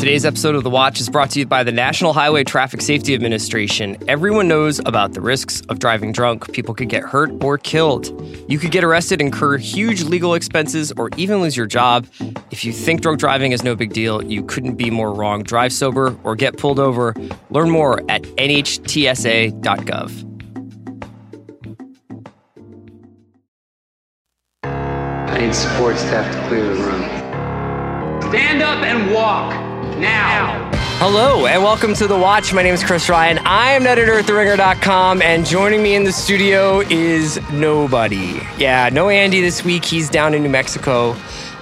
Today's episode of The Watch is brought to you by the National Highway Traffic Safety Administration. Everyone knows about the risks of driving drunk. People could get hurt or killed. You could get arrested, incur huge legal expenses, or even lose your job. If you think drunk driving is no big deal, you couldn't be more wrong. Drive sober or get pulled over. Learn more at nhtsa.gov. I need support staff to clear the room. Stand up and walk now. Hello and welcome to The Watch. My name is Chris Ryan. I am an editor at TheRinger.com, and joining me in the studio is nobody. Yeah, no Andy this week. He's down in New Mexico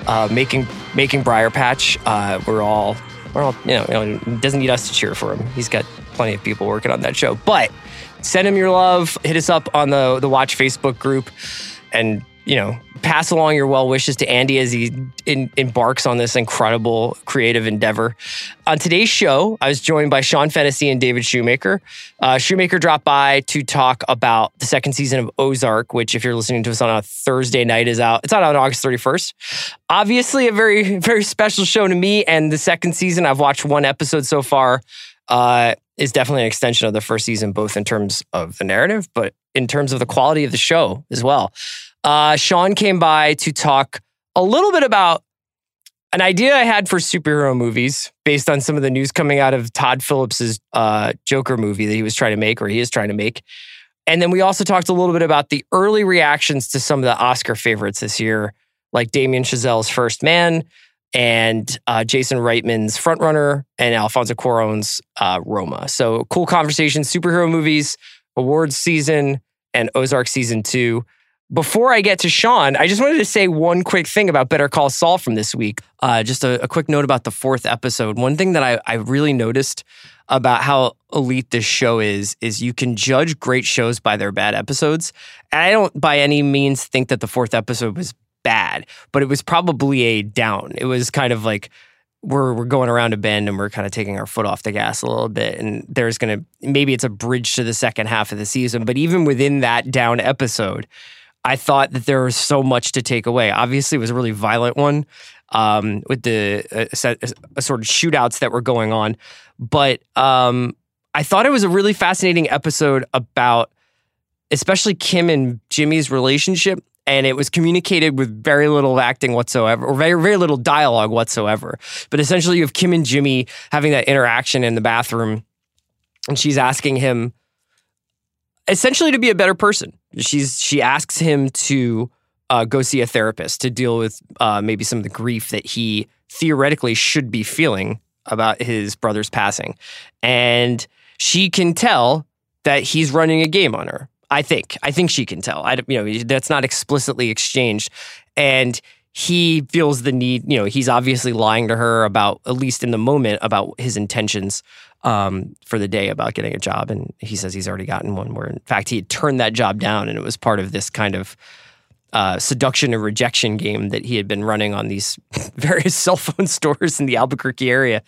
uh, making making Briarpatch. Uh, we're all we're all you know, you know doesn't need us to cheer for him. He's got plenty of people working on that show. But send him your love. Hit us up on the the Watch Facebook group, and you know, pass along your well wishes to Andy as he in, embarks on this incredible creative endeavor. On today's show, I was joined by Sean Fennessey and David Shoemaker. Uh, Shoemaker dropped by to talk about the second season of Ozark, which, if you're listening to us on a Thursday night, is out. It's out on August 31st. Obviously, a very, very special show to me. And the second season, I've watched one episode so far. Uh, is definitely an extension of the first season, both in terms of the narrative, but in terms of the quality of the show as well. Uh, Sean came by to talk a little bit about an idea I had for superhero movies based on some of the news coming out of Todd Phillips's uh, Joker movie that he was trying to make or he is trying to make. And then we also talked a little bit about the early reactions to some of the Oscar favorites this year, like Damien Chazelle's First Man and uh, Jason Reitman's Frontrunner and Alfonso Cuarón's uh, Roma. So cool conversation, superhero movies, awards season, and Ozark season two. Before I get to Sean, I just wanted to say one quick thing about Better Call Saul from this week. Uh, just a, a, quick note about the fourth episode. One thing that I, I really noticed about how elite this show is is you can judge great shows by their bad episodes. And I don't by any means think that the fourth episode was bad, but it was probably a down. It was kind of like we're we're going around a bend and we're kind of taking our foot off the gas a little bit and there's going to maybe it's a bridge to the second half of the season, but even within that down episode, I thought that there was so much to take away. Obviously, it was a really violent one um, with the uh, uh, sort of shootouts that were going on, but um, I thought it was a really fascinating episode about, especially Kim and Jimmy's relationship. And it was communicated with very little acting whatsoever, or very, very little dialogue whatsoever. But essentially, you have Kim and Jimmy having that interaction in the bathroom, and she's asking him, essentially to be a better person. She's she asks him to uh, go see a therapist to deal with uh, maybe some of the grief that he theoretically should be feeling about his brother's passing, and she can tell that he's running a game on her. I think. I think she can tell. I you know that's not explicitly exchanged, and he feels the need. You know, he's obviously lying to her about at least in the moment about his intentions um, for the day about getting a job. And he says he's already gotten one where, in fact, he had turned that job down and it was part of this kind of uh, seduction and rejection game that he had been running on these various cell phone stores in the Albuquerque area.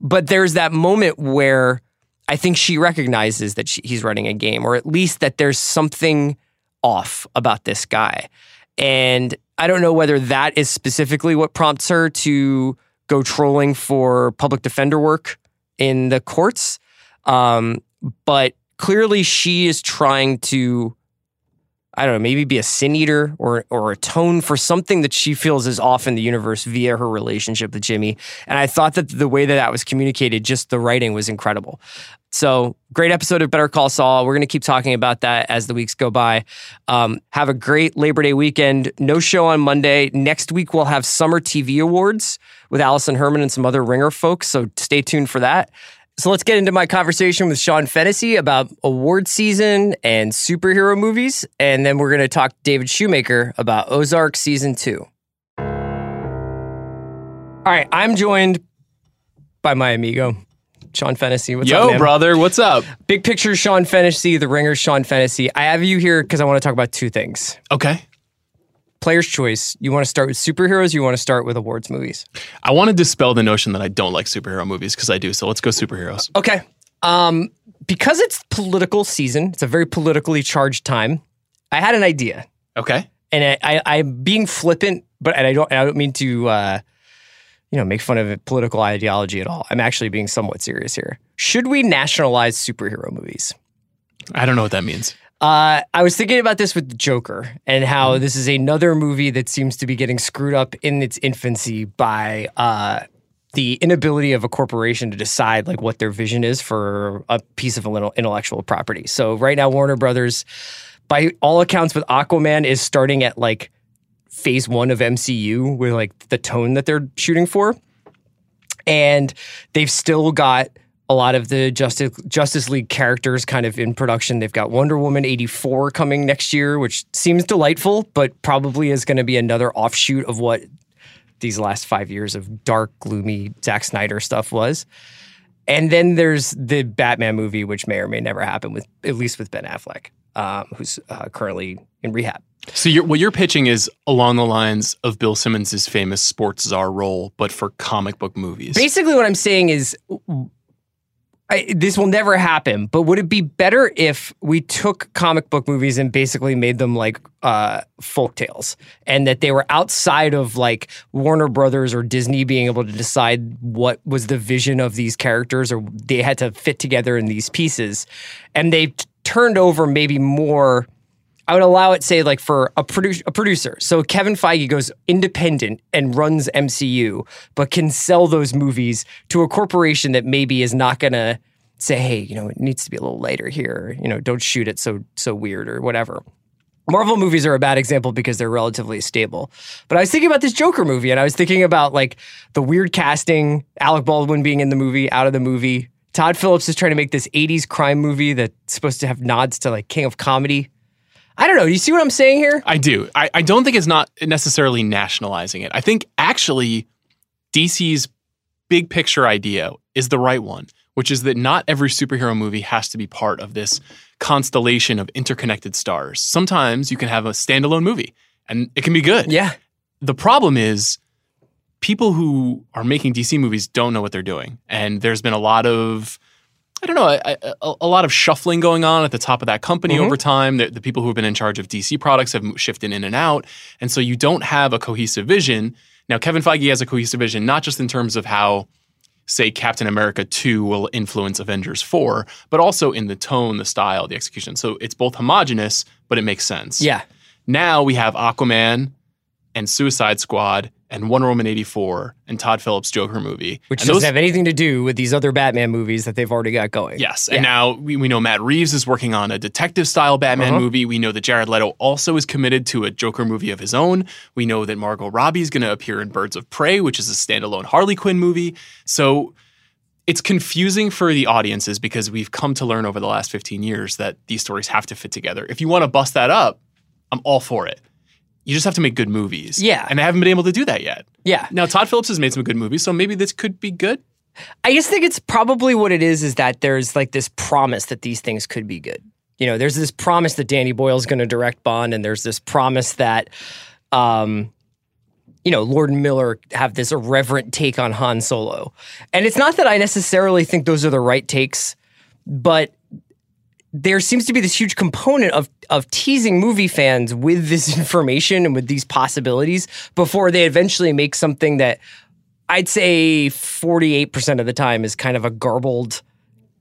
But there's that moment where I think she recognizes that she, he's running a game, or at least that there's something off about this guy. And I don't know whether that is specifically what prompts her to go trolling for public defender work in the courts. Um, but clearly, she is trying to, I don't know, maybe be a sin eater or or atone for something that she feels is off in the universe via her relationship with Jimmy. And I thought that the way that that was communicated, just the writing was incredible. So great episode of Better Call Saul. We're going to keep talking about that as the weeks go by. Um, have a great Labor Day weekend. No show on Monday. Next week we'll have Summer TV Awards with Alison Herman and some other Ringer folks. So stay tuned for that. So let's get into my conversation with Sean Fennessey about award season and superhero movies. And then we're going to talk to David Shoemaker about Ozark season two. All right, I'm joined by my amigo, Sean Fennessey. What's Yo, up, man? brother, what's up? Big picture, Sean Fennessey, the ringer, Sean Fennessey. I have you here because I want to talk about two things. Okay. Player's choice. You want to start with superheroes, you want to start with awards movies? I want to dispel the notion that I don't like superhero movies because I do. So let's go superheroes. Okay. Um, because it's political season, it's a very politically charged time. I had an idea. Okay. And I, I, I'm being flippant, but and I don't I don't mean to uh, you know, make fun of political ideology at all. I'm actually being somewhat serious here. Should we nationalize superhero movies? I don't know what that means. Uh, I was thinking about this with the Joker and how this is another movie that seems to be getting screwed up in its infancy by uh, the inability of a corporation to decide like what their vision is for a piece of intellectual property. So right now, Warner Brothers, by all accounts, with Aquaman is starting at like phase one of MCU with like the tone that they're shooting for, and they've still got a lot of the Justice Justice League characters kind of in production. They've got Wonder Woman 84 coming next year, which seems delightful, but probably is going to be another offshoot of what these last five years of dark, gloomy Zack Snyder stuff was. And then there's the Batman movie, which may or may never happen with at least with Ben Affleck, um, who's uh, currently in rehab. So you're, what you're pitching is along the lines of Bill Simmons' famous sports czar role, but for comic book movies. Basically, what I'm saying is I, this will never happen, but would it be better if we took comic book movies and basically made them like uh, folk tales and that they were outside of like Warner Brothers or Disney being able to decide what was the vision of these characters or they had to fit together in these pieces and they t- turned over maybe more I would allow it, say, like for a, produ- a producer. So Kevin Feige goes independent and runs MCU, but can sell those movies to a corporation that maybe is not going to say, hey, you know, it needs to be a little lighter here. You know, don't shoot it so so weird or whatever. Marvel movies are a bad example because they're relatively stable. But I was thinking about this Joker movie and I was thinking about like the weird casting, Alec Baldwin being in the movie, out of the movie. Todd Phillips is trying to make this 80s crime movie that's supposed to have nods to like King of Comedy. I don't know. Do you see what I'm saying here? I do. I, I don't think it's not necessarily nationalizing it. I think actually DC's big picture idea is the right one, which is that not every superhero movie has to be part of this constellation of interconnected stars. Sometimes you can have a standalone movie and it can be good. Yeah. The problem is people who are making DC movies don't know what they're doing. And there's been a lot of I don't know, a, a, a, lot of shuffling going on at the top of that company mm-hmm. over time. The, the, people who have been in charge of DC products have shifted in and out. And so you don't have a cohesive vision. Now, Kevin Feige has a cohesive vision, not just in terms of how, say, Captain America 2 will influence Avengers 4, but also in the tone, the style, the execution. So it's both homogenous, but it makes sense. Yeah. Now we have Aquaman and Suicide Squad and Wonder Woman 84 and Todd Phillips' Joker movie. Which and doesn't those, have anything to do with these other Batman movies that they've already got going. Yes. Yeah. And now we, we know Matt Reeves is working on a detective style Batman uh-huh. movie. We know that Jared Leto also is committed to a Joker movie of his own. We know that Margot Robbie is going to appear in Birds of Prey, which is a standalone Harley Quinn movie. So it's confusing for the audiences because we've come to learn over the last 15 years that these stories have to fit together. If you want to bust that up, I'm all for it you just have to make good movies. Yeah. And I haven't been able to do that yet. Yeah. Now Todd Phillips has made some good movies, so maybe this could be good. I just think it's probably what it is is that there's like this promise that these things could be good. You know, there's this promise that Danny Boyle's going to direct Bond, and there's this promise that, um, you know, Lord and Miller have this irreverent take on Han Solo. And it's not that I necessarily think those are the right takes, but there seems to be this huge component of of teasing movie fans with this information and with these possibilities before they eventually make something that I'd say 48% of the time is kind of a garbled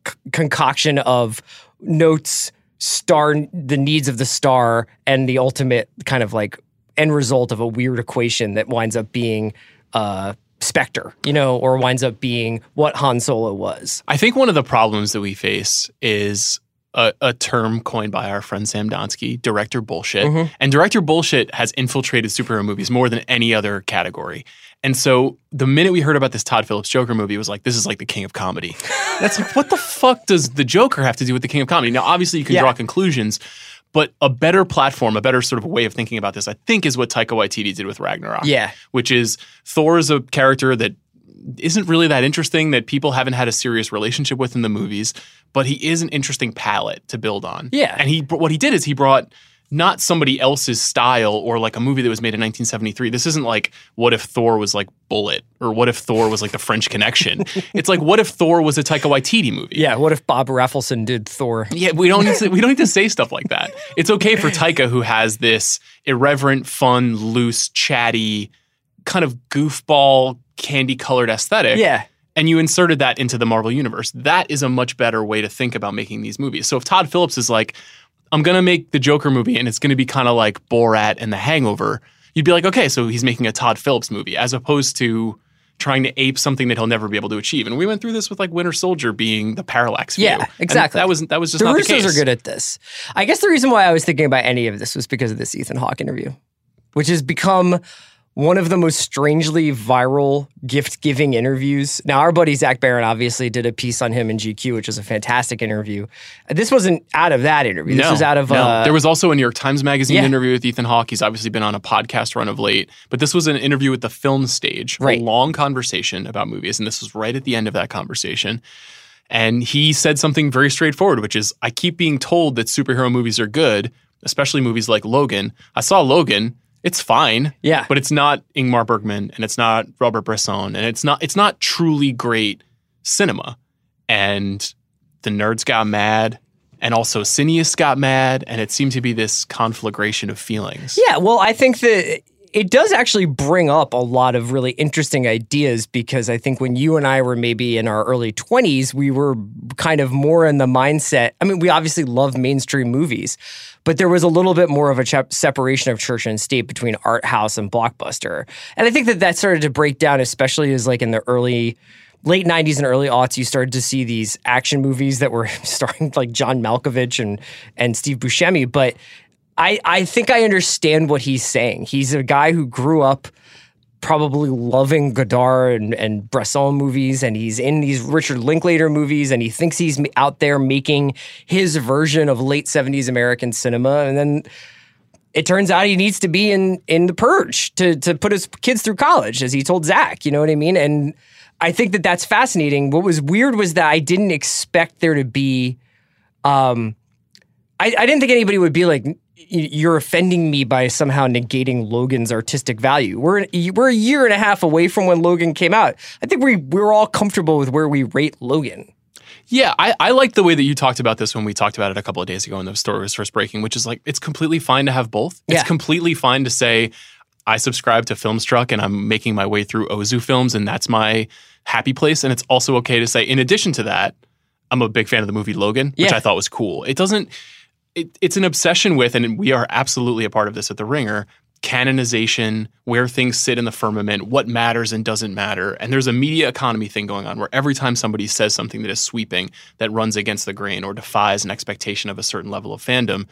c- concoction of notes, star the needs of the star and the ultimate kind of like end result of a weird equation that winds up being uh Spectre, you know, or winds up being what Han Solo was. I think one of the problems that we face is a, a, term coined by our friend Sam Donsky, director bullshit. Mm-hmm. And director bullshit has infiltrated superhero movies more than any other category. And so the minute we heard about this Todd Phillips Joker movie, it was like, this is like the king of comedy. That's like, what the fuck does the Joker have to do with the king of comedy? Now, obviously, you can yeah. draw conclusions, but a better platform, a better sort of way of thinking about this, I think, is what Taika Waititi did with Ragnarok. Yeah. Which is Thor is a character that isn't really that interesting that people haven't had a serious relationship with in the movies, but he is an interesting palette to build on. Yeah. And he what he did is he brought not somebody else's style or like a movie that was made in 1973. This isn't like what if Thor was like Bullitt or what if Thor was like the French Connection. it's like what if Thor was a Taika Waititi movie. Yeah, what if Bob Rafelson did Thor? Yeah, we don't need to we don't need to say stuff like that. It's okay for Taika who has this irreverent, fun, loose, chatty kind of goofball candy colored aesthetic. Yeah. And you inserted that into the Marvel universe. That is a much better way to think about making these movies. So if Todd Phillips is like, I'm going to make the Joker movie and it's going to be kind of like Borat and The Hangover, you'd be like, okay, so he's making a Todd Phillips movie as opposed to trying to ape something that he'll never be able to achieve. And we went through this with like Winter Soldier being the parallax view. Yeah, And exactly. that was that was just the not Russos the case. are good at this. I guess the reason why I was thinking about any of this was because of this Ethan Hawke interview, which has become one of the most strangely viral gift giving interviews. Now, our buddy Zach Baron obviously did a piece on him in GQ, which was a fantastic interview. This wasn't out of that interview. This No, was out of no. uh, there was also a New York Times Magazine Yeah. interview with Ethan Hawke. He's obviously been on a podcast run of late, but this was an interview with the film stage, Right. a long conversation about movies, and this was right at the end of that conversation. And he said something very straightforward, which is, "I keep being told that superhero movies are good, especially movies like Logan. I saw Logan." It's fine, Yeah. but it's not Ingmar Bergman and it's not Robert Bresson and it's not it's not truly great cinema. And the nerds got mad, and also Cineast got mad, and it seemed to be this conflagration of feelings. Yeah, well, I think that it does actually bring up a lot of really interesting ideas because I think when you and I were maybe in our early 20s, we were kind of more in the mindset. I mean, we obviously love mainstream movies, but there was a little bit more of a chep- separation of church and state between art house and blockbuster. And I think that that started to break down, especially as like in the early late 90s and early aughts you started to see these action movies that were starring like John Malkovich and and Steve Buscemi but I I think I understand what he's saying. He's a guy who grew up probably loving Godard and, and Bresson movies, and he's in these Richard Linklater movies, and he thinks he's out there making his version of late 70s American cinema. And then it turns out he needs to be in in the purge to to put his kids through college, as he told Zach. You know what I mean? And I think that that's fascinating. What was weird was that I didn't expect there to be. Um, I, I didn't think anybody would be like, "Y- "You're offending me by somehow negating Logan's artistic value." We're we're a year and a half away from when Logan came out. I think we we're all comfortable with where we rate Logan. Yeah, I, I like the way that you talked about this when we talked about it a couple of days ago when the story was first breaking, which is like it's completely fine to have both. Yeah. It's completely fine to say, I subscribe to Filmstruck and I'm making my way through Ozu films and that's my happy place. And it's also okay to say, in addition to that, I'm a big fan of the movie Logan, which Yeah. I thought was cool. It doesn't, it, it's an obsession with, and we are absolutely a part of this at The Ringer, canonization, where things sit in the firmament, what matters and doesn't matter. And there's a media economy thing going on where every time somebody says something that is sweeping, that runs against the grain or defies an expectation of a certain level of fandom,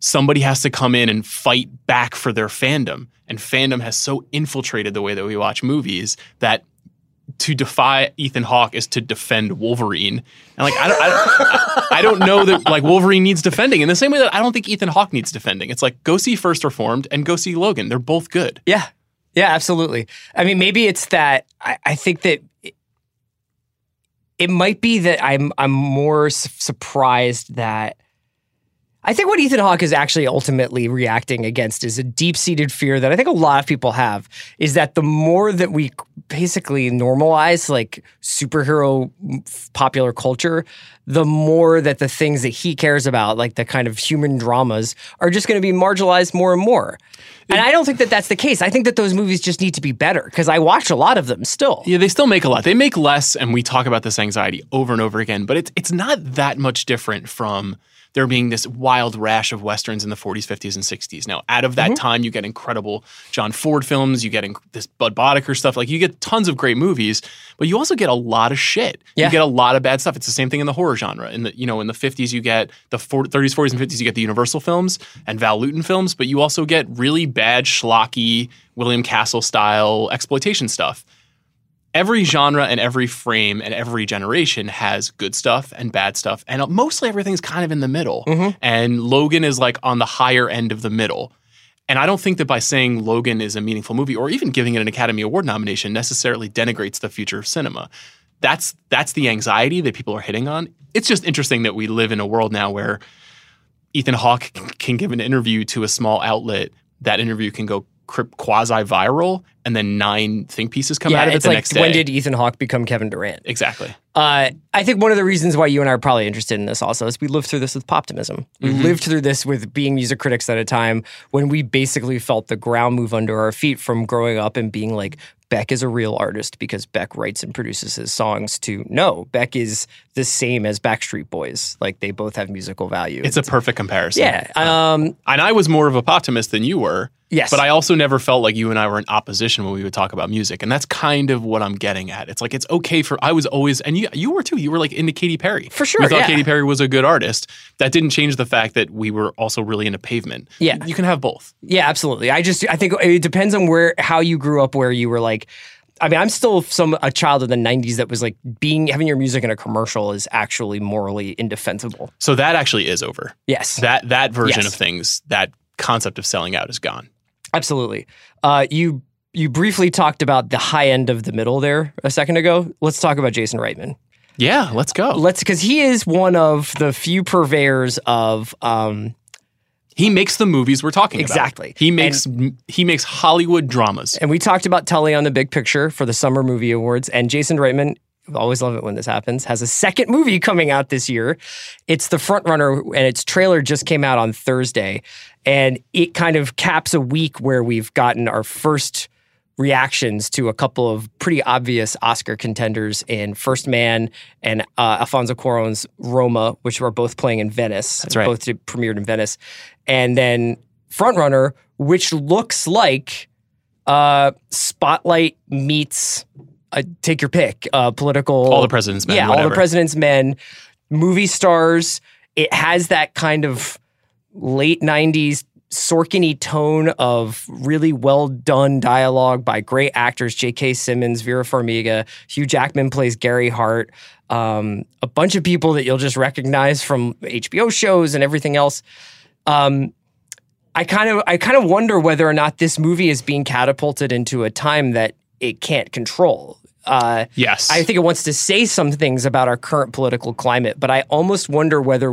somebody has to come in and fight back for their fandom. And fandom has so infiltrated the way that we watch movies that to defy Ethan Hawke is to defend Wolverine. And like I don't, I don't, I don't know that like Wolverine needs defending in the same way that I don't think Ethan Hawke needs defending. It's like go see First Reformed and go see Logan. They're both good. Yeah. Yeah, absolutely. I mean, maybe it's that I, I think that it, it might be that I'm I'm more s- surprised that I think what Ethan Hawke is actually ultimately reacting against is a deep-seated fear that I think a lot of people have is that the more that we basically normalize like superhero mm, popular culture, the more that the things that he cares about, like the kind of human dramas, are just going to be marginalized more and more. And I don't think that that's the case. I think that those movies just need to be better because I watch a lot of them still. Yeah, they still make a lot. They make less, and we talk about this anxiety over and over again. But it's it's not that much different from there being this wild rash of westerns in the 40s, 50s, and 60s. Now, out of that Mm-hmm. time, you get incredible John Ford films. You get inc- this Budd Boetticher stuff. Like you get tons of great movies, but you also get a lot of shit. Yeah. You get a lot of bad stuff. It's the same thing in the horror genre. In the you know in the 50s, you get the 40, 30s, 40s, and 50s. You get the Universal films and Val Lewton films, but you also get really bad schlocky William Castle style exploitation stuff every genre and every frame and every generation has good stuff and bad stuff and mostly everything's kind of in the middle. Mm-hmm. And logan is like on the higher end of the middle. And i don't think that by saying logan is a meaningful movie or even giving it an academy award nomination necessarily denigrates the future of cinema. That's that's the anxiety that people are hitting on. It's just interesting that we live in a world now where ethan hawke can give an interview to a small outlet. That interview can go quasi viral, and then nine think pieces come yeah, out of it the like next day. when did Ethan Hawke become Kevin Durant? exactly? Uh, I think one of the reasons why you and I are probably interested in this also is we lived through this with poptimism. We Mm-hmm. lived through this with being music critics at a time when we basically felt the ground move under our feet from growing up and being like, Beck is a real artist because Beck writes and produces his songs to no, Beck is the same as Backstreet Boys. Like they both have musical value. It's a perfect comparison. yeah. Um, and I was more of a poptimist than you were. Yes. But I also never felt like you and I were in opposition when we would talk about music. And that's kind of what I'm getting at. It's like it's okay for I was always and you you were too. You were like into Katy Perry. For sure, We thought yeah. Katy Perry was a good artist. That didn't change the fact that we were also really into pavement. Yeah. You can have both. Yeah, absolutely. I just I think it depends on where how you grew up, where you were like. I mean, I'm still some a child of the '90s that was like being having your music in a commercial is actually morally indefensible. So that actually is over. Yes, That that version Yes. of things, that concept of selling out is gone. Absolutely. Uh, you you briefly talked about the high end of the middle there a second ago. Let's talk about Jason Reitman. Yeah, let's go. Let's because he is one of the few purveyors of um, he makes the movies we're talking about. Exactly. He makes he makes Hollywood dramas. And we talked about Tully on the Big Picture for the Summer Movie Awards, and Jason Reitman. Always love it when this happens. Has a second movie coming out this year. It's The Front Runner, and its trailer just came out on Thursday, and it kind of caps a week where we've gotten our first reactions to a couple of pretty obvious Oscar contenders in First Man and uh, Alfonso Cuarón's Roma, which were both playing in Venice. That's right. Both premiered in Venice, and then Frontrunner, which looks like uh, Spotlight meets uh, take your pick, uh, political. All the President's Men, Yeah, all the. President's Men, movie stars. It has that kind of late '90s Sorkin y tone of really well done dialogue by great actors: J.K. Simmons, Vera Farmiga, Hugh Jackman plays Gary Hart. Um, a bunch of people that you'll just recognize from HBO shows and everything else. Um, I kind of I kind of wonder whether or not this movie is being catapulted into a time that it can't control. Uh, Yes. I think it wants to say some things about our current political climate, but I almost wonder whether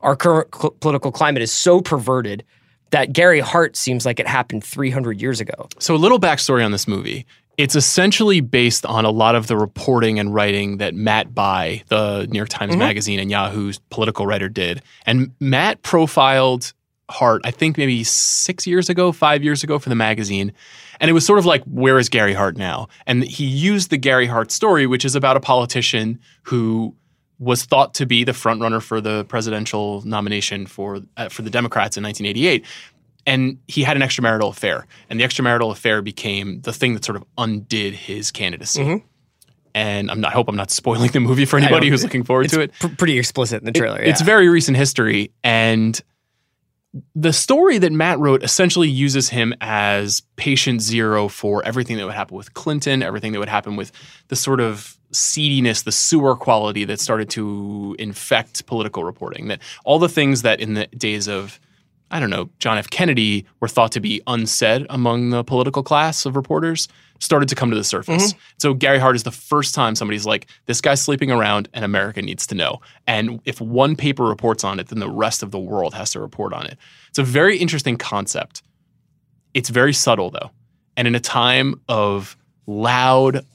our current cl- political climate is so perverted that Gary Hart seems like it happened 300 years ago. So, a little backstory on this movie. It's essentially based on a lot of the reporting and writing that Matt Bai, the New York Times Magazine and Yahoo's political writer, did. And Matt profiled Hart, I think maybe six years ago, five years ago for the magazine. And it was sort of like, where is Gary Hart now? And he used the Gary Hart story, which is about a politician who was thought to be the frontrunner for the presidential nomination for uh, for the Democrats in 1988 and he had an extramarital affair and the extramarital affair became the thing that sort of undid his candidacy and I'm not, I hope I'm not spoiling the movie for anybody who's looking forward to it pr- pretty explicit in the trailer. it's yeah. very recent history and the story that Matt wrote essentially uses him as patient zero for everything that would happen with Clinton, everything that would happen with the sort of seediness, the sewer quality that started to infect political reporting. That all the things that in the days of I don't know, John F. Kennedy were thought to be unsaid among the political class of reporters started to come to the surface. Mm-hmm. So Gary Hart is the first time somebody's like, this guy's sleeping around and America needs to know. And if one paper reports on it, then the rest of the world has to report on it. It's a very interesting concept. It's very subtle though. And in a time of loud,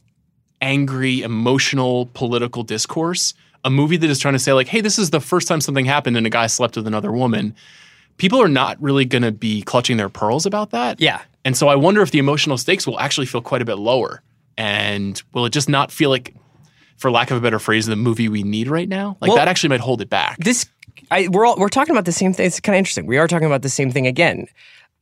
angry, emotional political discourse, a movie that is trying to say, like, hey, this is the first time something happened and a guy slept with another woman people are not really going to be clutching their pearls about that. Yeah. And so I wonder if the emotional stakes will actually feel quite a bit lower. And will it just not feel like, for lack of a better phrase, the movie we need right now? Like Well- that actually might hold it back. this I, we're all, we're talking about the same thing. It's kind of interesting. We are talking about the same thing again.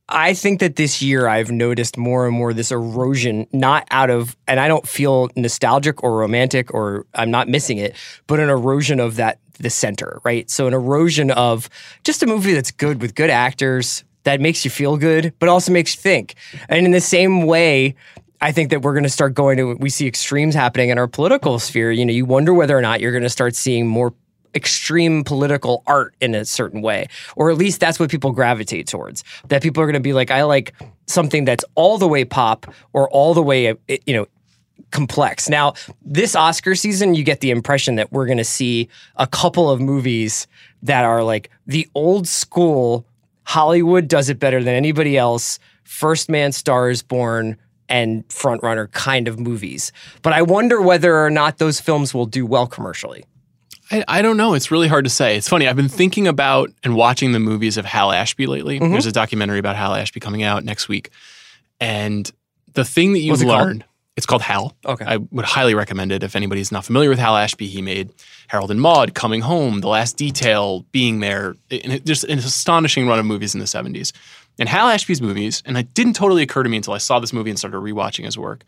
I think that this year I've noticed more and more this erosion, not out of, and I don't feel nostalgic or romantic or I'm not missing it, but an erosion of that the center, right? So an erosion of just a movie that's good with good actors that makes you feel good, but also makes you think. And in the same way, I think that we're going to start going to we see extremes happening in our political sphere. You know, you wonder whether or not you're going to start seeing more extreme political art in a certain way, or at least that's what people gravitate towards. That people are going to be like, I like something that's all the way pop or all the way, uh, you know, complex. Now, this Oscar season, you get the impression that we're going to see a couple of movies that are like the old school Hollywood does it better than anybody else. First Man, Star is Born, and Frontrunner kind of movies. But I wonder whether or not those films will do well commercially. I, I don't know. It's really hard to say. It's funny. I've been thinking about and watching the movies of Hal Ashby lately. Mm-hmm. There's a documentary about Hal Ashby coming out next week. And the thing that you it called? It's called Hal. Okay. I would highly recommend it if anybody's not familiar with Hal Ashby. He made Harold and Maude, Coming Home, The Last Detail, Being There, and just an astonishing run of movies in the 70s. And Hal Ashby's movies, and it didn't totally occur to me until I saw this movie and started rewatching his work,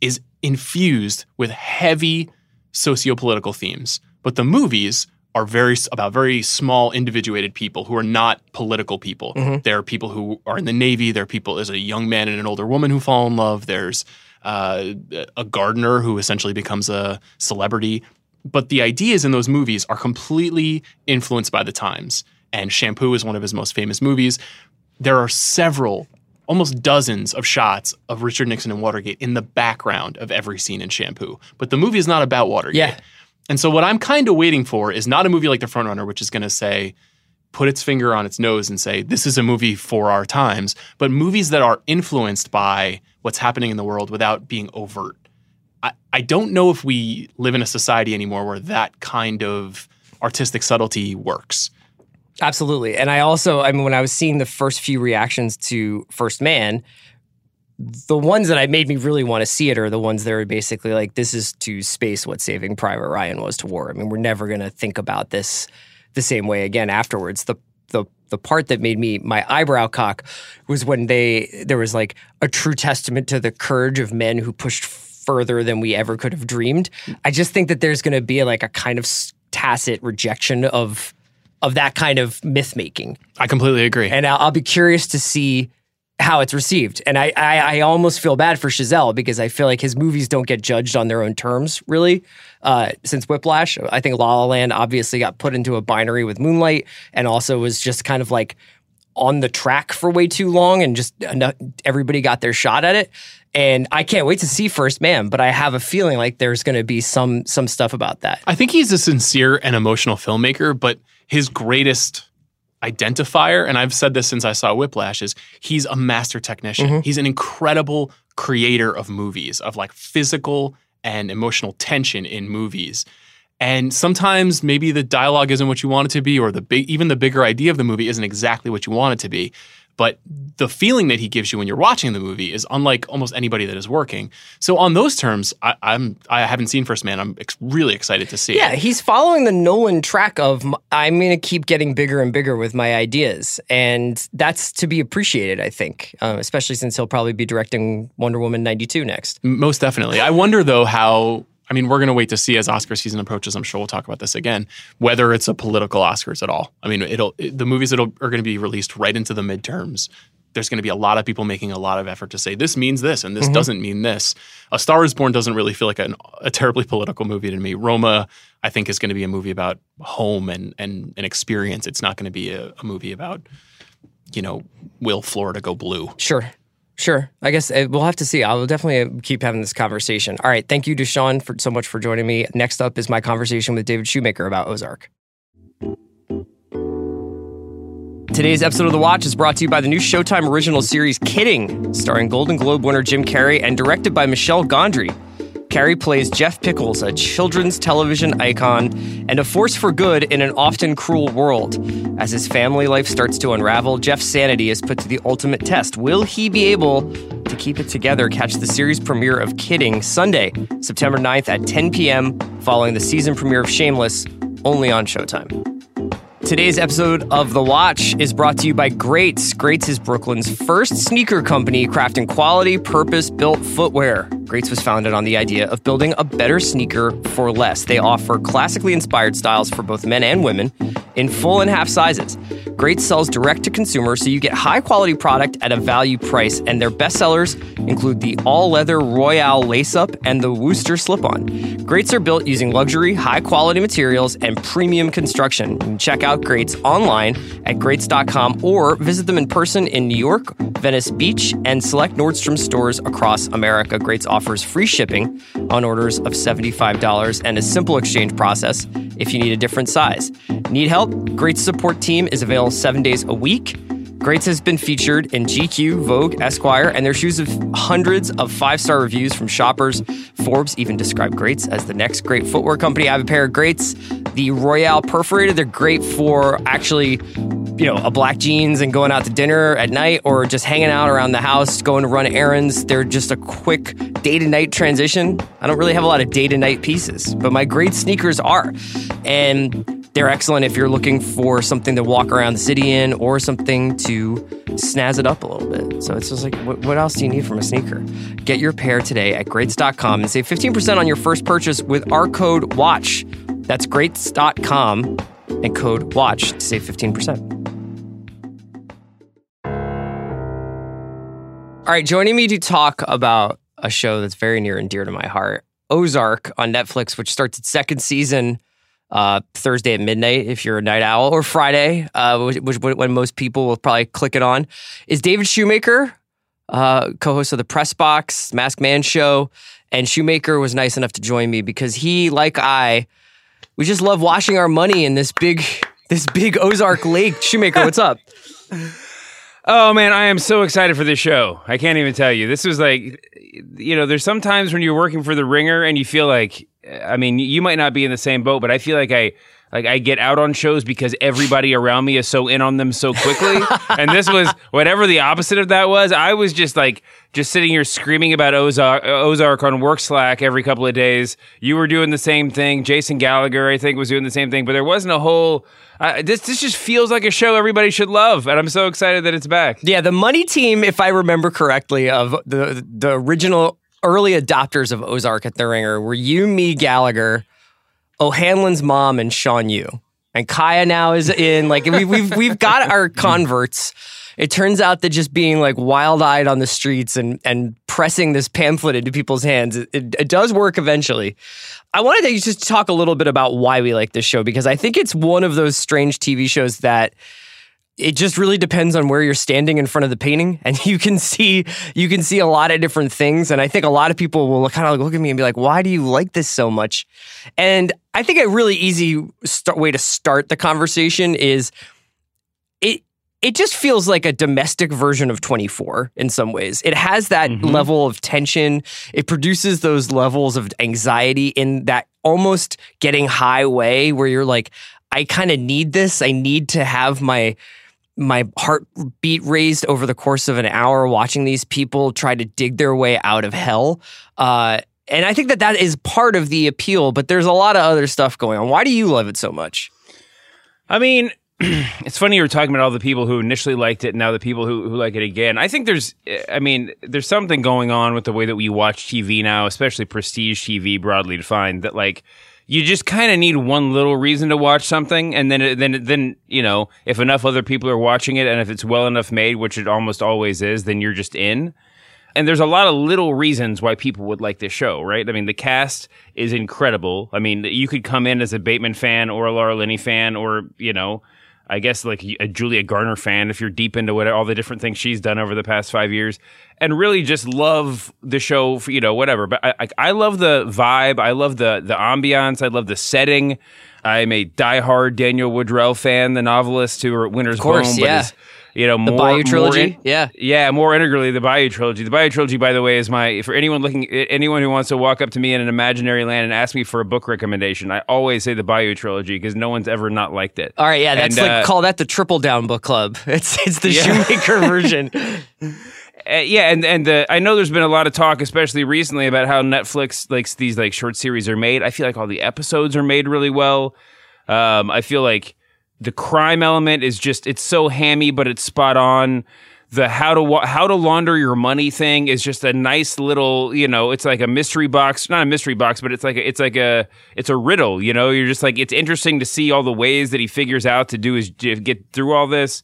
is infused with heavy socio-political themes. But the movies are very about very small individuated people who are not political people. Mm-hmm. There are people who are in the Navy. There are people. There's a young man and an older woman who fall in love. There's uh, a gardener who essentially becomes a celebrity. But the ideas in those movies are completely influenced by the times. And Shampoo is one of his most famous movies. There are several, almost dozens of shots of Richard Nixon and Watergate in the background of every scene in Shampoo. But the movie is not about Watergate. Yeah. And so what I'm kind of waiting for is not a movie like The Frontrunner, which is going to say, put its finger on its nose and say, this is a movie for our times, but movies that are influenced by what's happening in the world without being overt. I, I don't know if we live in a society anymore where that kind of artistic subtlety works. Absolutely. And I also, I mean, when I was seeing the first few reactions to First Man, the ones that I made me really want to see it are the ones that are basically like, this is to space what Saving Private Ryan was to war. I mean, we're never going to think about this the same way again afterwards. The the the part that made me my eyebrow cock was when they there was like a true testament to the courage of men who pushed further than we ever could have dreamed. I just think that there's going to be like a kind of tacit rejection of of that kind of myth making I completely agree. and I'll, I'll be curious to see how it's received. And I, I, I almost feel bad for Chazelle because I feel like his movies don't get judged on their own terms, really. Uh, since Whiplash, I think La La Land obviously got put into a binary with Moonlight, and also was just kind of like on the track for way too long, and just enough, everybody got their shot at it. And I can't wait to see First Man, but I have a feeling like there's going to be some some stuff about that. I think he's a sincere and emotional filmmaker, but his greatest identifier, and I've said this since I saw Whiplash, is he's a master technician. He's an incredible creator of movies, of like physical and emotional tension in movies. And sometimes maybe the dialogue isn't what you want it to be, or the big, even the bigger idea of the movie isn't exactly what you want it to be. But the feeling that he gives you when you're watching the movie is unlike almost anybody that is working. So on those terms, I, I'm I haven't seen First Man. I'm ex- really excited to see Yeah, it. he's following the Nolan track of I'm going to keep getting bigger and bigger with my ideas, and that's to be appreciated. I think, uh, especially since he'll probably be directing Wonder Woman '92 next. Most definitely. I wonder though how. I mean, we're going to wait to see as Oscar season approaches. I'm sure we'll talk about this again. Whether it's a political Oscars at all. I mean, it'll it, the movies that are going to be released right into the midterms. There's going to be a lot of people making a lot of effort to say this means this and this mm-hmm. doesn't mean this. A Star Is Born doesn't really feel like an, a terribly political movie to me. Roma, I think, is going to be a movie about home and and an experience. It's not going to be a, a movie about, you know, will Florida go blue? Sure, sure. I guess uh, we'll have to see. I will definitely uh, keep having this conversation. All right, thank you, Deshaun, for so much for joining me. Next up is my conversation with David Shoemaker about Ozark. Today's episode of The Watch is brought to you by the new Showtime original series Kidding, starring Golden Globe winner Jim Carrey and directed by Michel Gondry. Carrey plays Jeff Pickles, a children's television icon and a force for good in an often cruel world. As his family life starts to unravel, Jeff's sanity is put to the ultimate test. Will he be able to keep it together? Catch the series premiere of Kidding Sunday, September 9th at 10 p.m., following the season premiere of Shameless, only on Showtime. Today's episode of The Watch is brought to you by Greats. Greats is Brooklyn's first sneaker company crafting quality, purpose built footwear. Greats was founded on the idea of building a better sneaker for less. They offer classically inspired styles for both men and women in full and half sizes. Greats sells direct to consumer, so you get high quality product at a value price, and their best sellers include the all leather Royale lace up and the Wooster slip on. Greats are built using luxury, high quality materials and premium construction. You can check out Greats online at greats.com or visit them in person in New York, Venice Beach, and select Nordstrom stores across America. Greats offers free shipping on orders of $75 and a simple exchange process if you need a different size. Need help? Greats support team is available seven days a week. Greats has been featured in GQ, Vogue, Esquire, and their shoes have hundreds of five star reviews from shoppers. Forbes even described Greats as the next great footwear company. I have a pair of Greats, the Royale Perforated. They're great for actually, you know, a black jeans and going out to dinner at night or just hanging out around the house, going to run errands. They're just a quick day to night transition. I don't really have a lot of day to night pieces, but my great sneakers are. And they're excellent if you're looking for something to walk around the city in or something to snazz it up a little bit. So it's just like, what, what else do you need from a sneaker? Get your pair today at greats.com and save 15% on your first purchase with our code WATCH. That's greats.com and code WATCH to save 15%. All right, joining me to talk about a show that's very near and dear to my heart, Ozark on Netflix, which starts its second season uh, Thursday at midnight if you're a night owl, or Friday, uh, which, which when most people will probably click it on, is David Shoemaker, uh, co-host of the Press Box Masked Man show, and Shoemaker was nice enough to join me because he, like I, we just love washing our money in this big, this big Ozark Lake. Shoemaker, what's up? Oh man, I am so excited for this show. I can't even tell you. This was like, you know, there's sometimes when you're working for the Ringer and you feel like, I mean, you might not be in the same boat, but I feel like I, like I get out on shows because everybody around me is so in on them so quickly. and this was whatever the opposite of that was. I was just like just sitting here screaming about Ozark, Ozark on work Slack every couple of days. You were doing the same thing. Jason Gallagher, I think, was doing the same thing, but there wasn't a whole uh, this this just feels like a show everybody should love, and I'm so excited that it's back. Yeah, the money team, if I remember correctly, of the the original early adopters of Ozark at the Ringer were you, me, Gallagher, O'Hanlon's mom, and Sean Yu. And Kaya now is in. Like we, we've we've got our converts. It turns out that just being like wild eyed on the streets and and pressing this pamphlet into people's hands, it, it, it does work eventually. I wanted to just talk a little bit about why we like this show because I think it's one of those strange TV shows that it just really depends on where you're standing in front of the painting and you can see you can see a lot of different things and i think a lot of people will kind of look at me and be like why do you like this so much and i think a really easy start, way to start the conversation is it it just feels like a domestic version of 24 in some ways. It has that mm-hmm. level of tension. It produces those levels of anxiety in that almost getting high way where you're like, I kind of need this. I need to have my my heartbeat raised over the course of an hour watching these people try to dig their way out of hell. Uh, and I think that that is part of the appeal, but there's a lot of other stuff going on. Why do you love it so much? I mean, it's funny you were talking about all the people who initially liked it and now the people who, who like it again. I think there's, I mean, there's something going on with the way that we watch TV now, especially prestige TV broadly defined, that like, you just kind of need one little reason to watch something, and then then then you know if enough other people are watching it, and if it's well enough made, which it almost always is, then you're just in. And there's a lot of little reasons why people would like this show, right? I mean, the cast is incredible. I mean, you could come in as a Bateman fan or a Laura Linney fan, or you know, I guess like a Julia Garner fan if you're deep into what all the different things she's done over the past five years, and really just love the show. For, you know, whatever. But I, I, I love the vibe. I love the the ambiance. I love the setting. I'm a diehard Daniel Woodrell fan, the novelist who wrote Winter's of course, Bone. Yeah. Is, you know, the more, Bayou trilogy. More yeah, yeah, more integrally the Bayou trilogy. The Bayou trilogy, by the way, is my for anyone looking, anyone who wants to walk up to me in an imaginary land and ask me for a book recommendation. I always say the Bayou trilogy because no one's ever not liked it. All right, yeah, that's and, like uh, call that the Triple Down Book Club. It's it's the yeah. Shoemaker version. Uh, yeah, and and the, I know there's been a lot of talk, especially recently, about how Netflix likes these like short series are made. I feel like all the episodes are made really well. Um, I feel like the crime element is just it's so hammy, but it's spot on. The how to how to launder your money thing is just a nice little you know it's like a mystery box not a mystery box but it's like a, it's like a it's a riddle you know? You're just like it's interesting to see all the ways that he figures out to do his get through all this.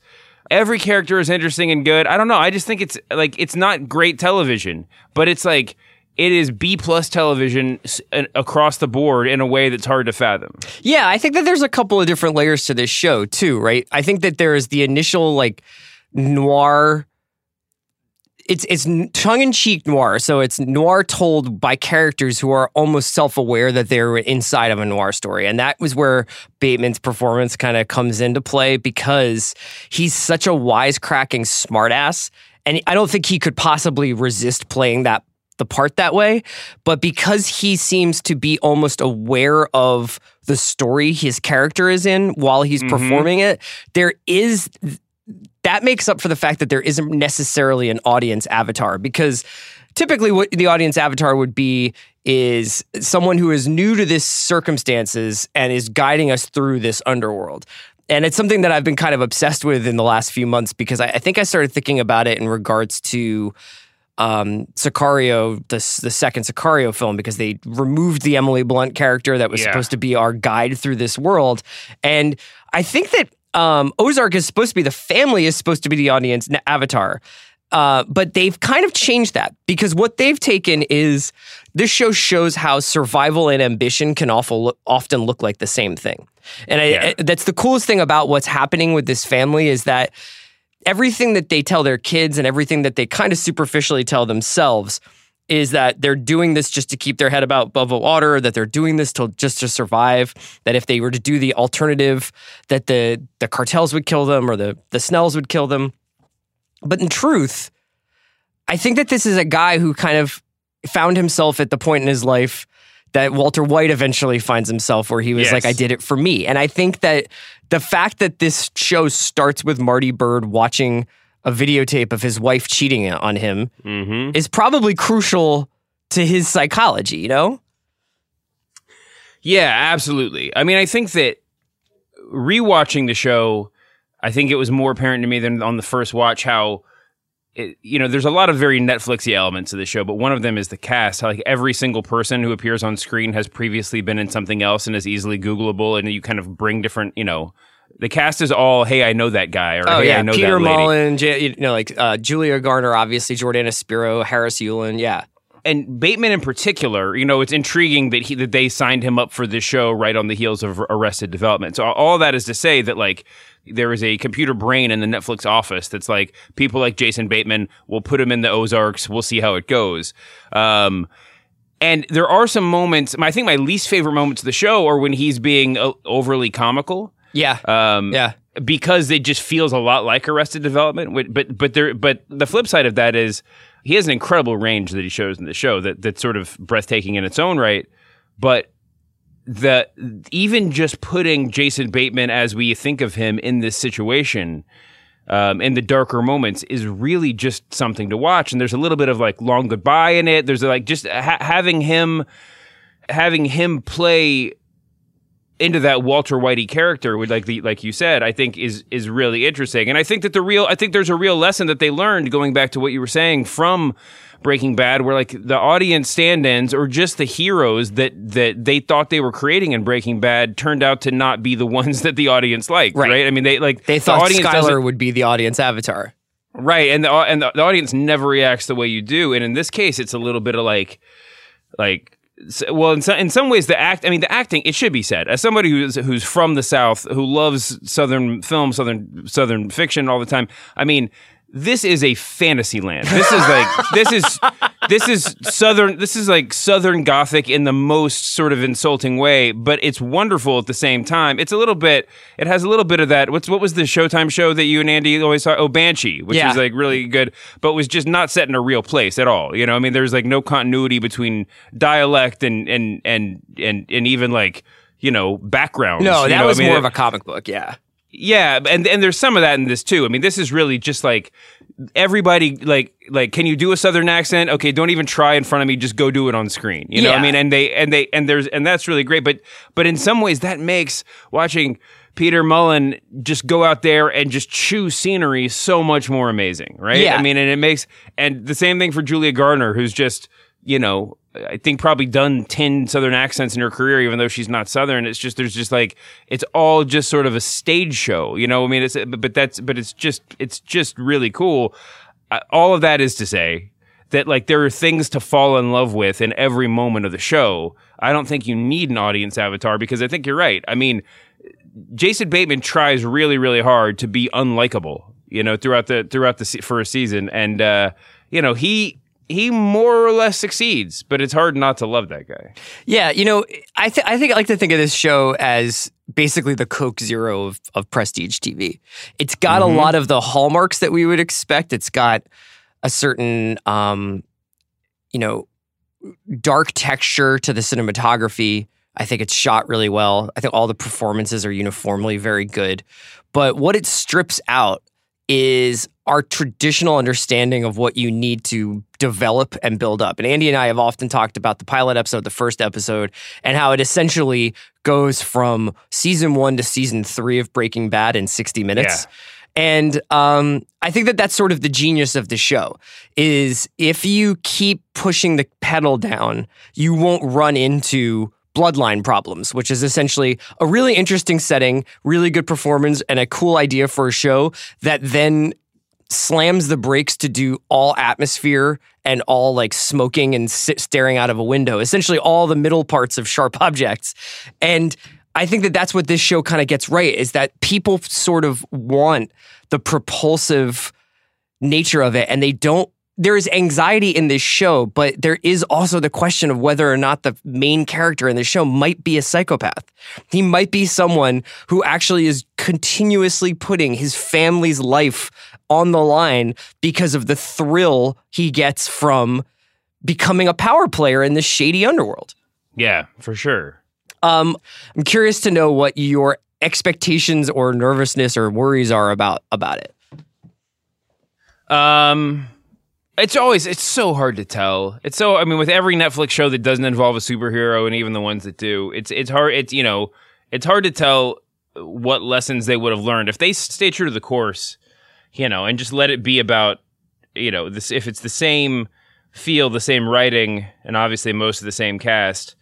Every character is interesting and good. I don't know. I just think it's like it's not great television but it's like it is B plus television across the board in a way that's hard to fathom. Yeah, I think that there's a couple of different layers to this show too, right? I think that there is the initial like noir it's it's tongue in cheek noir. So it's noir told by characters who are almost self aware that they're inside of a noir story, and that was where Bateman's performance kind of comes into play because he's such a wisecracking smartass, and I don't think he could possibly resist playing that the part that way. But because he seems to be almost aware of the story his character is in while he's Mhm. performing it, there is that makes up for the fact that there isn't necessarily an audience avatar because typically what the audience avatar would be is someone who is new to this circumstances and is guiding us through this underworld. And it's something that I've been kind of obsessed with in the last few months because I, I think I started thinking about it in regards to um, Sicario, the, the second Sicario film, because they removed the Emily Blunt character that was Yeah. supposed to be our guide through this world. And I think that um, Ozark is supposed to be the family is supposed to be the audience avatar. Uh, but they've kind of changed that because what they've taken is this show shows how survival and ambition can awful often look like the same thing. And I, Yeah. I- that's the coolest thing about what's happening with this family is that everything that they tell their kids and everything that they kind of superficially tell themselves is that they're doing this just to keep their head about above water, that they're doing this to just to survive, that if they were to do the alternative, that the the cartels would kill them or the the Snells would kill them. But in truth, I think that this is a guy who kind of found himself at the point in his life that Walter White eventually finds himself where he was Yes. like, I did it for me. And I think that the fact that this show starts with Marty Byrde watching a videotape of his wife cheating on him Mm-hmm. is probably crucial to his psychology, you know? Yeah, absolutely. I mean, I think that rewatching the show, I think it was more apparent to me than on the first watch how. It, you know, there's a lot of very Netflixy elements of the show, but one of them is the cast. How like every single person who appears on screen has previously been in something else and is easily Googleable, and you kind of bring different. You know, the cast is all, hey, I know that guy, or Oh hey, yeah, I know Peter that lady. Mullan, J- you know, like uh, Julia Garner, obviously Jordana Spiro, Harris Yulin, yeah. and Bateman in particular, you know, it's intriguing that he that they signed him up for this show right on the heels of Arrested Development. So all that is to say that like there is a computer brain in the Netflix office that's like people like Jason Bateman. We'll put him in the Ozarks. We'll see how it goes. Um, and there are some moments. I think my least favorite moments of the show are when he's being uh, overly comical. Yeah. Um, yeah. because it just feels a lot like Arrested Development. But but there but the flip side of that is he has an incredible range that he shows in the show that that's sort of breathtaking in its own right. But the even just putting Jason Bateman as we think of him in this situation. Um, in the darker moments is really just something to watch, and there's a little bit of like long goodbye in it. There's like just ha- having him, having him play into that Walter Whitey character with like the like you said, I think is is really interesting. And I think that the real I think there's a real lesson that they learned going back to what you were saying from Breaking Bad, where like the audience stand-ins or just the heroes that that they thought they were creating in Breaking Bad turned out to not be the ones that the audience liked. Right. Right. I mean, they like They the thought audience doesn't- would be the audience avatar. Right, and the and the, the audience never reacts the way you do, and in this case, it's a little bit of like, like, well, in some, in some ways, the act. I mean, the acting. It should be said, as somebody who's who's from the South, who loves Southern film, Southern Southern fiction all the time. I mean, this is a fantasy land. This is like this is this is Southern. This is like Southern Gothic in the most sort of insulting way, but it's wonderful at the same time. It's a little bit. It has a little bit of that. What's what was the Showtime show that you and Andy always saw? Oh, Banshee, which Yeah. was like really good, but was just not set in a real place at all. You know, I mean, there's like no continuity between dialect and and and and and even like you know backgrounds. No, that was I mean, more of a comic book. Yeah. Yeah, and and there's some of that in this too. I mean, this is really just like everybody like like can you do a southern accent? Okay, don't even try in front of me, just go do it on screen. You know what I mean? And they and they and there's and that's really great, but but in some ways that makes watching Peter Mullan just go out there and just chew scenery so much more amazing, right? Yeah. I mean, and it makes and the same thing for Julia Garner who's just, you know, I think probably done 10 southern accents in her career even though she's not southern. It's just there's just like it's all just sort of a stage show, you know? I mean, it's but that's but it's just it's just really cool. Uh, all of that is to say that like there are things to fall in love with in every moment of the show. I don't think you need an audience avatar because I think you're right. I mean, Jason Bateman tries really, really hard to be unlikable, you know, throughout the throughout the se- first season, and uh, you know, he he more or less succeeds, but it's hard not to love that guy. Yeah, you know, I th- I think I like to think of this show as basically the Coke Zero of, of prestige TV. It's got Mhm. a lot of the hallmarks that we would expect. It's got a certain, um, you know, dark texture to the cinematography. I think it's shot really well. I think all the performances are uniformly very good. But what it strips out is our traditional understanding of what you need to develop and build up. And Andy and I have often talked about the pilot episode, the first episode, and how it essentially goes from season one to season three of Breaking Bad in 60 minutes. And um, I think that that's sort of the genius of the show is if you keep pushing the pedal down, you won't run into bloodline problems, which is essentially a really interesting setting, really good performance, and a cool idea for a show that then slams the brakes to do all atmosphere and all like smoking and staring out of a window, essentially all the middle parts of sharp objects. And I think that that's what this show kind of gets right is that people sort of want the propulsive nature of it and they don't there is anxiety in this show, but there is also the question of whether or not the main character in the show might be a psychopath. He might be someone who actually is continuously putting his family's life on the line because of the thrill he gets from becoming a power player in this shady underworld. Yeah, for sure. Um, I'm curious to know what your expectations or nervousness or worries are about about it. Um, it's always it's so hard to tell. It's so I mean, with every Netflix show that doesn't involve a superhero, and even the ones that do, it's it's hard. It's you know, it's hard to tell what lessons they would have learned if they stay true to the course, you know, and just let it be about you know this if it's the same feel, the same writing, and obviously most of the same cast.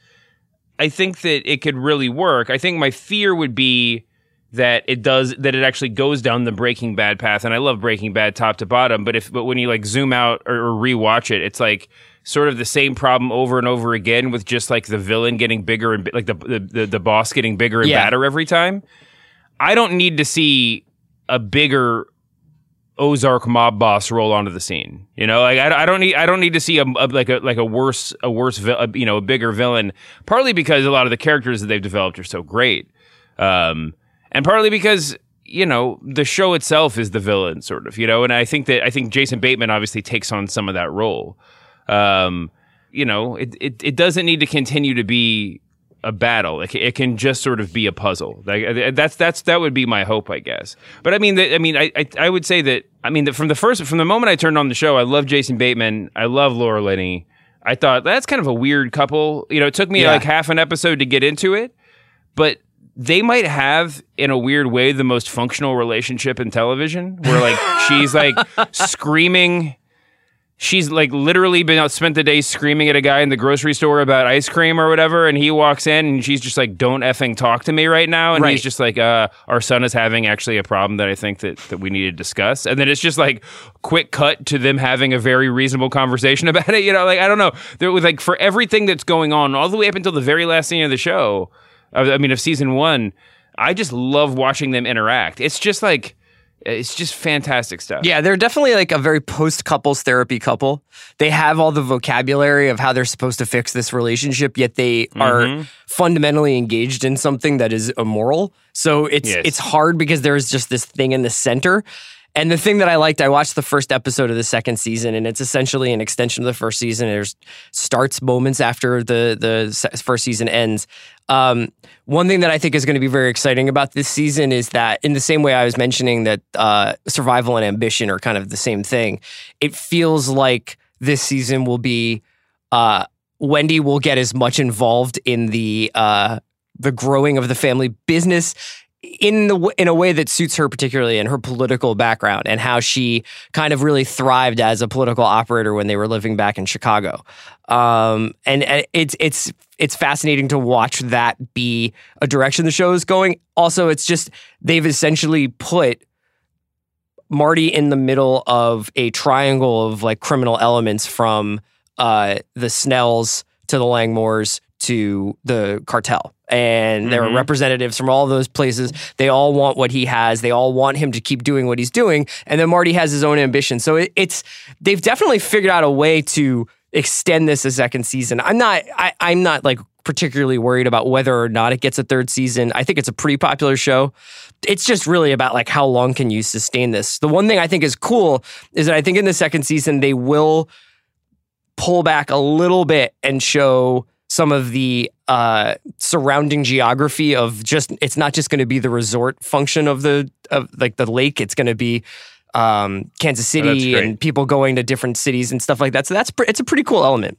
I think that it could really work. I think my fear would be that it does that it actually goes down the Breaking Bad path, and I love Breaking Bad top to bottom. But if but when you like zoom out or, or rewatch it, it's like sort of the same problem over and over again with just like the villain getting bigger and like the the, the, the boss getting bigger and Yeah. badder every time. I don't need to see a bigger Ozark mob boss roll onto the scene. You know, like I, I don't need I don't need to see a, a- like a like a worse a worse vil- a, you know a bigger villain. Partly because a lot of the characters that they've developed are so great, um, and partly because you know the show itself is the villain, sort of. You know, and I think that I think Jason Bateman obviously takes on some of that role. Um, you know, it, it it doesn't need to continue to be a battle. It, it can just sort of be a puzzle. Like uh, that's that's that would be my hope, I guess. But I mean, I mean, I, I I would say that I mean that from the first from the moment I turned on the show, I love Jason Bateman. I love Laura Linney. I thought that's kind of a weird couple. You know, it took me Yeah. like half an episode to get into it, but they might have in a weird way the most functional relationship in television where like she's like screaming she's like literally been out spent the day screaming at a guy in the grocery store about ice cream or whatever and he walks in and she's just like don't effing talk to me right now. And Right. he's just like uh our son is having actually a problem that I think that that we need to discuss. And then it's just like quick cut to them having a very reasonable conversation about it you know like I don't know. There was like for everything that's going on all the way up until the very last scene of the show I mean of season 1 I just love watching them interact. It's just like it's just fantastic stuff Yeah, they're definitely like a very post couples therapy couple. They have all the vocabulary of how they're supposed to fix this relationship, yet they are mm-hmm. fundamentally engaged in something that is immoral. So it's Yes. it's hard because there's just this thing in the center. And the thing that I liked, I watched the first episode of the second season, and it's essentially an extension of the first season. There's starts moments after the the first season ends. Um, one thing that I think is going to be very exciting about this season is that, in the same way I was mentioning that uh, survival and ambition are kind of the same thing, it feels like this season will be uh, Wendy will get as much involved in the uh, the growing of the family business in the in a way that suits her particularly in her political background and how she kind of really thrived as a political operator when they were living back in Chicago. Um, and, and it's it's it's fascinating to watch that be a direction the show is going. Also, it's just they've essentially put Marty in the middle of a triangle of like criminal elements from uh, the Snells to the Langmores to the cartel. And there are Mhm. representatives from all those places. They all want what he has. They all want him to keep doing what he's doing. And then Marty has his own ambition. So it, it's they've definitely figured out a way to extend this a second season. I'm not I, I'm not like particularly worried about whether or not it gets a third season. I think it's a pretty popular show. It's just really about like how long can you sustain this. The one thing I think is cool is that I think in the second season they will pull back a little bit and show some of the uh, surrounding geography of just it's not just going to be the resort function of the of like the lake it's going to be um, Kansas Oh, City great. and people going to different cities and stuff like that so that's pre- it's a pretty cool element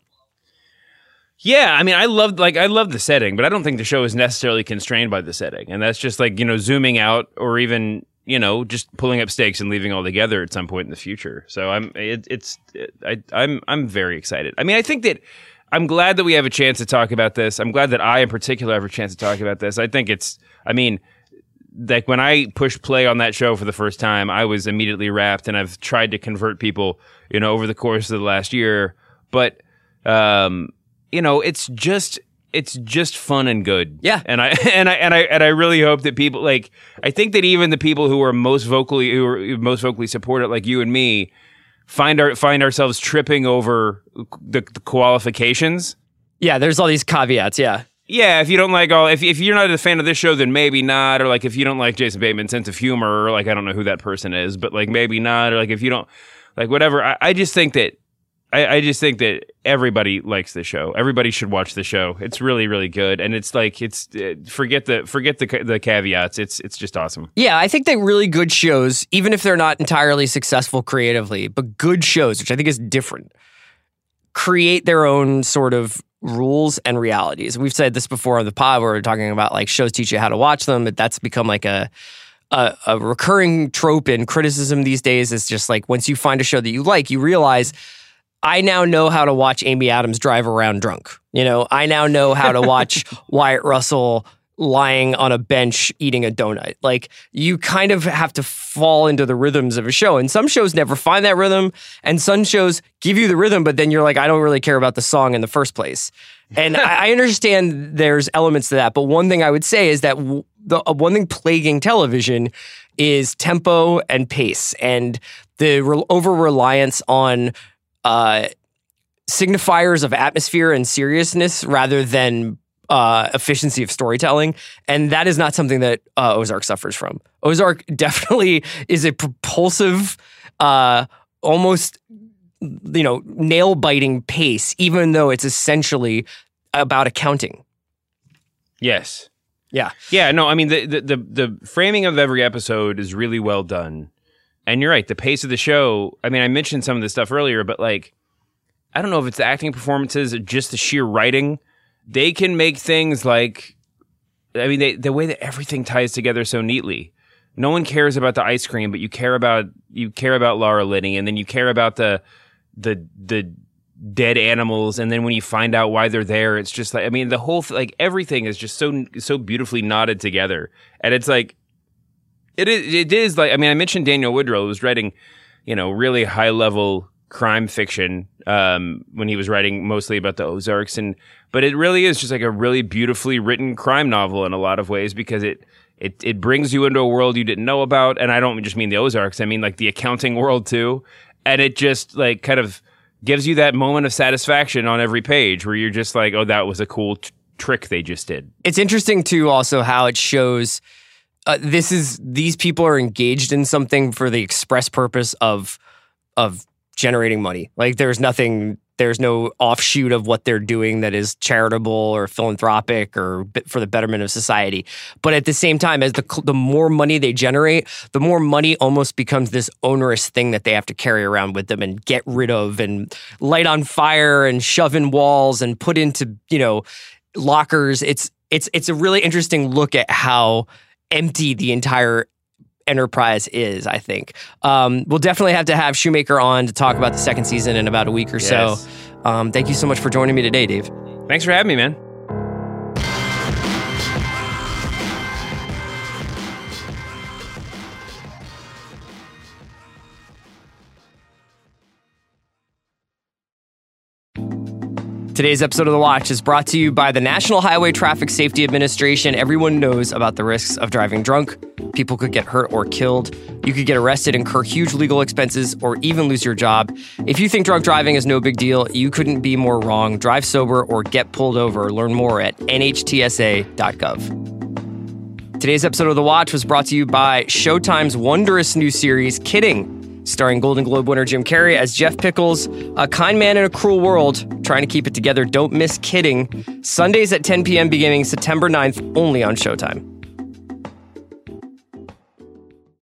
Yeah, I mean, I love like I love the setting, but I don't think the show is necessarily constrained by the setting, and that's just like you know zooming out or even you know just pulling up stakes and leaving all together at some point in the future. So I'm it, it's it, I I'm I'm very excited. I mean, I think that I'm glad that we have a chance to talk about this. I'm glad that I in particular have a chance to talk about this. I think it's I mean. Like when I pushed play on that show for the first time, I was immediately wrapped, and I've tried to convert people, you know, over the course of the last year. But um, you know, it's just it's just fun and good. Yeah. And I and I and I and I really hope that people like I think that even the people who are most vocally who are most vocally support it, like you and me, find our find ourselves tripping over the, the qualifications. yeah there's all these caveats yeah Yeah, if you don't like all, if if you're not a fan of this show, then maybe not. Or like if you don't like Jason Bateman's sense of humor, or like I don't know who that person is, but like maybe not. Or like if you don't like whatever. I, I just think that I, I just think that everybody likes the show. Everybody should watch the show. It's really really good, and it's like it's uh, forget the forget the the caveats. It's it's just awesome. Yeah, I think that really good shows, even if they're not entirely successful creatively, but good shows, which I think is different, create their own sort of rules and realities. We've said this before on the pod where we're talking about like shows teach you how to watch them, but that's become like a a, a recurring trope in criticism these days is just like once you find a show that you like, you realize I now know how to watch Amy Adams drive around drunk. You know, I now know how to watch Wyatt Russell lying on a bench eating a donut. Like you kind of have to fall into the rhythms of a show. And some shows never find that rhythm, and some shows give you the rhythm, but then you're like, I don't really care about the song in the first place. And I, I understand there's elements to that, but one thing I would say is that w- the uh, one thing plaguing television is tempo and pace, and the re- over reliance on uh, signifiers of atmosphere and seriousness rather than uh, efficiency of storytelling. And that is not something that uh, Ozark suffers from. Ozark definitely is a propulsive, uh, almost, you know, nail biting pace, even though it's essentially about accounting. Yes. Yeah. Yeah, no, I mean the, the the the framing of every episode is really well done. And you're right, the pace of the show, I mean, I mentioned some of this stuff earlier, but like I don't know if it's the acting performances or just the sheer writing. They can make things like I mean, they, the way that everything ties together so neatly. No one cares about the ice cream, but you care about you care about Laura Linney, and then you care about the the the dead animals, and then when you find out why they're there, it's just like I mean, the whole like everything is just so so beautifully knotted together, and it's like it is it is like I mean, I mentioned Daniel Woodrell was writing, you know, really high level crime fiction um, when he was writing mostly about the Ozarks, and but it really is just like a really beautifully written crime novel in a lot of ways because it it it brings you into a world you didn't know about, and I don't just mean the Ozarks, I mean like the accounting world too, and it just like kind of gives you that moment of satisfaction on every page where you're just like, oh, that was a cool t- trick they just did. It's interesting too, also how it shows. Uh, this is these people are engaged in something for the express purpose of of generating money. Like there's nothing, there's no offshoot of what they're doing that is charitable or philanthropic or for the betterment of society. But at the same time, as the the more money they generate, the more money almost becomes this onerous thing that they have to carry around with them and get rid of and light on fire and shove in walls and put into you know lockers. It's it's it's a really interesting look at how empty the entire enterprise is i think um, we'll definitely have to have shoemaker on to talk about the second season in about a week or Yes. so um, thank you so much for joining me today dave Thanks for having me, man. Today's episode of The Watch is brought to you by the National Highway Traffic Safety Administration. Everyone knows about the risks of driving drunk. People could get hurt or killed. You could get arrested, incur huge legal expenses, or even lose your job. If you think drunk driving is no big deal, you couldn't be more wrong. Drive sober or get pulled over. Learn more at nhtsa.gov. Today's episode of The Watch was brought to you by Showtime's wondrous new series, Kidding starring Golden Globe winner Jim Carrey as Jeff Pickles, a kind man in a cruel world, trying to keep it together. Don't miss kidding. Sundays at 10 p.m. beginning September 9th, only on Showtime.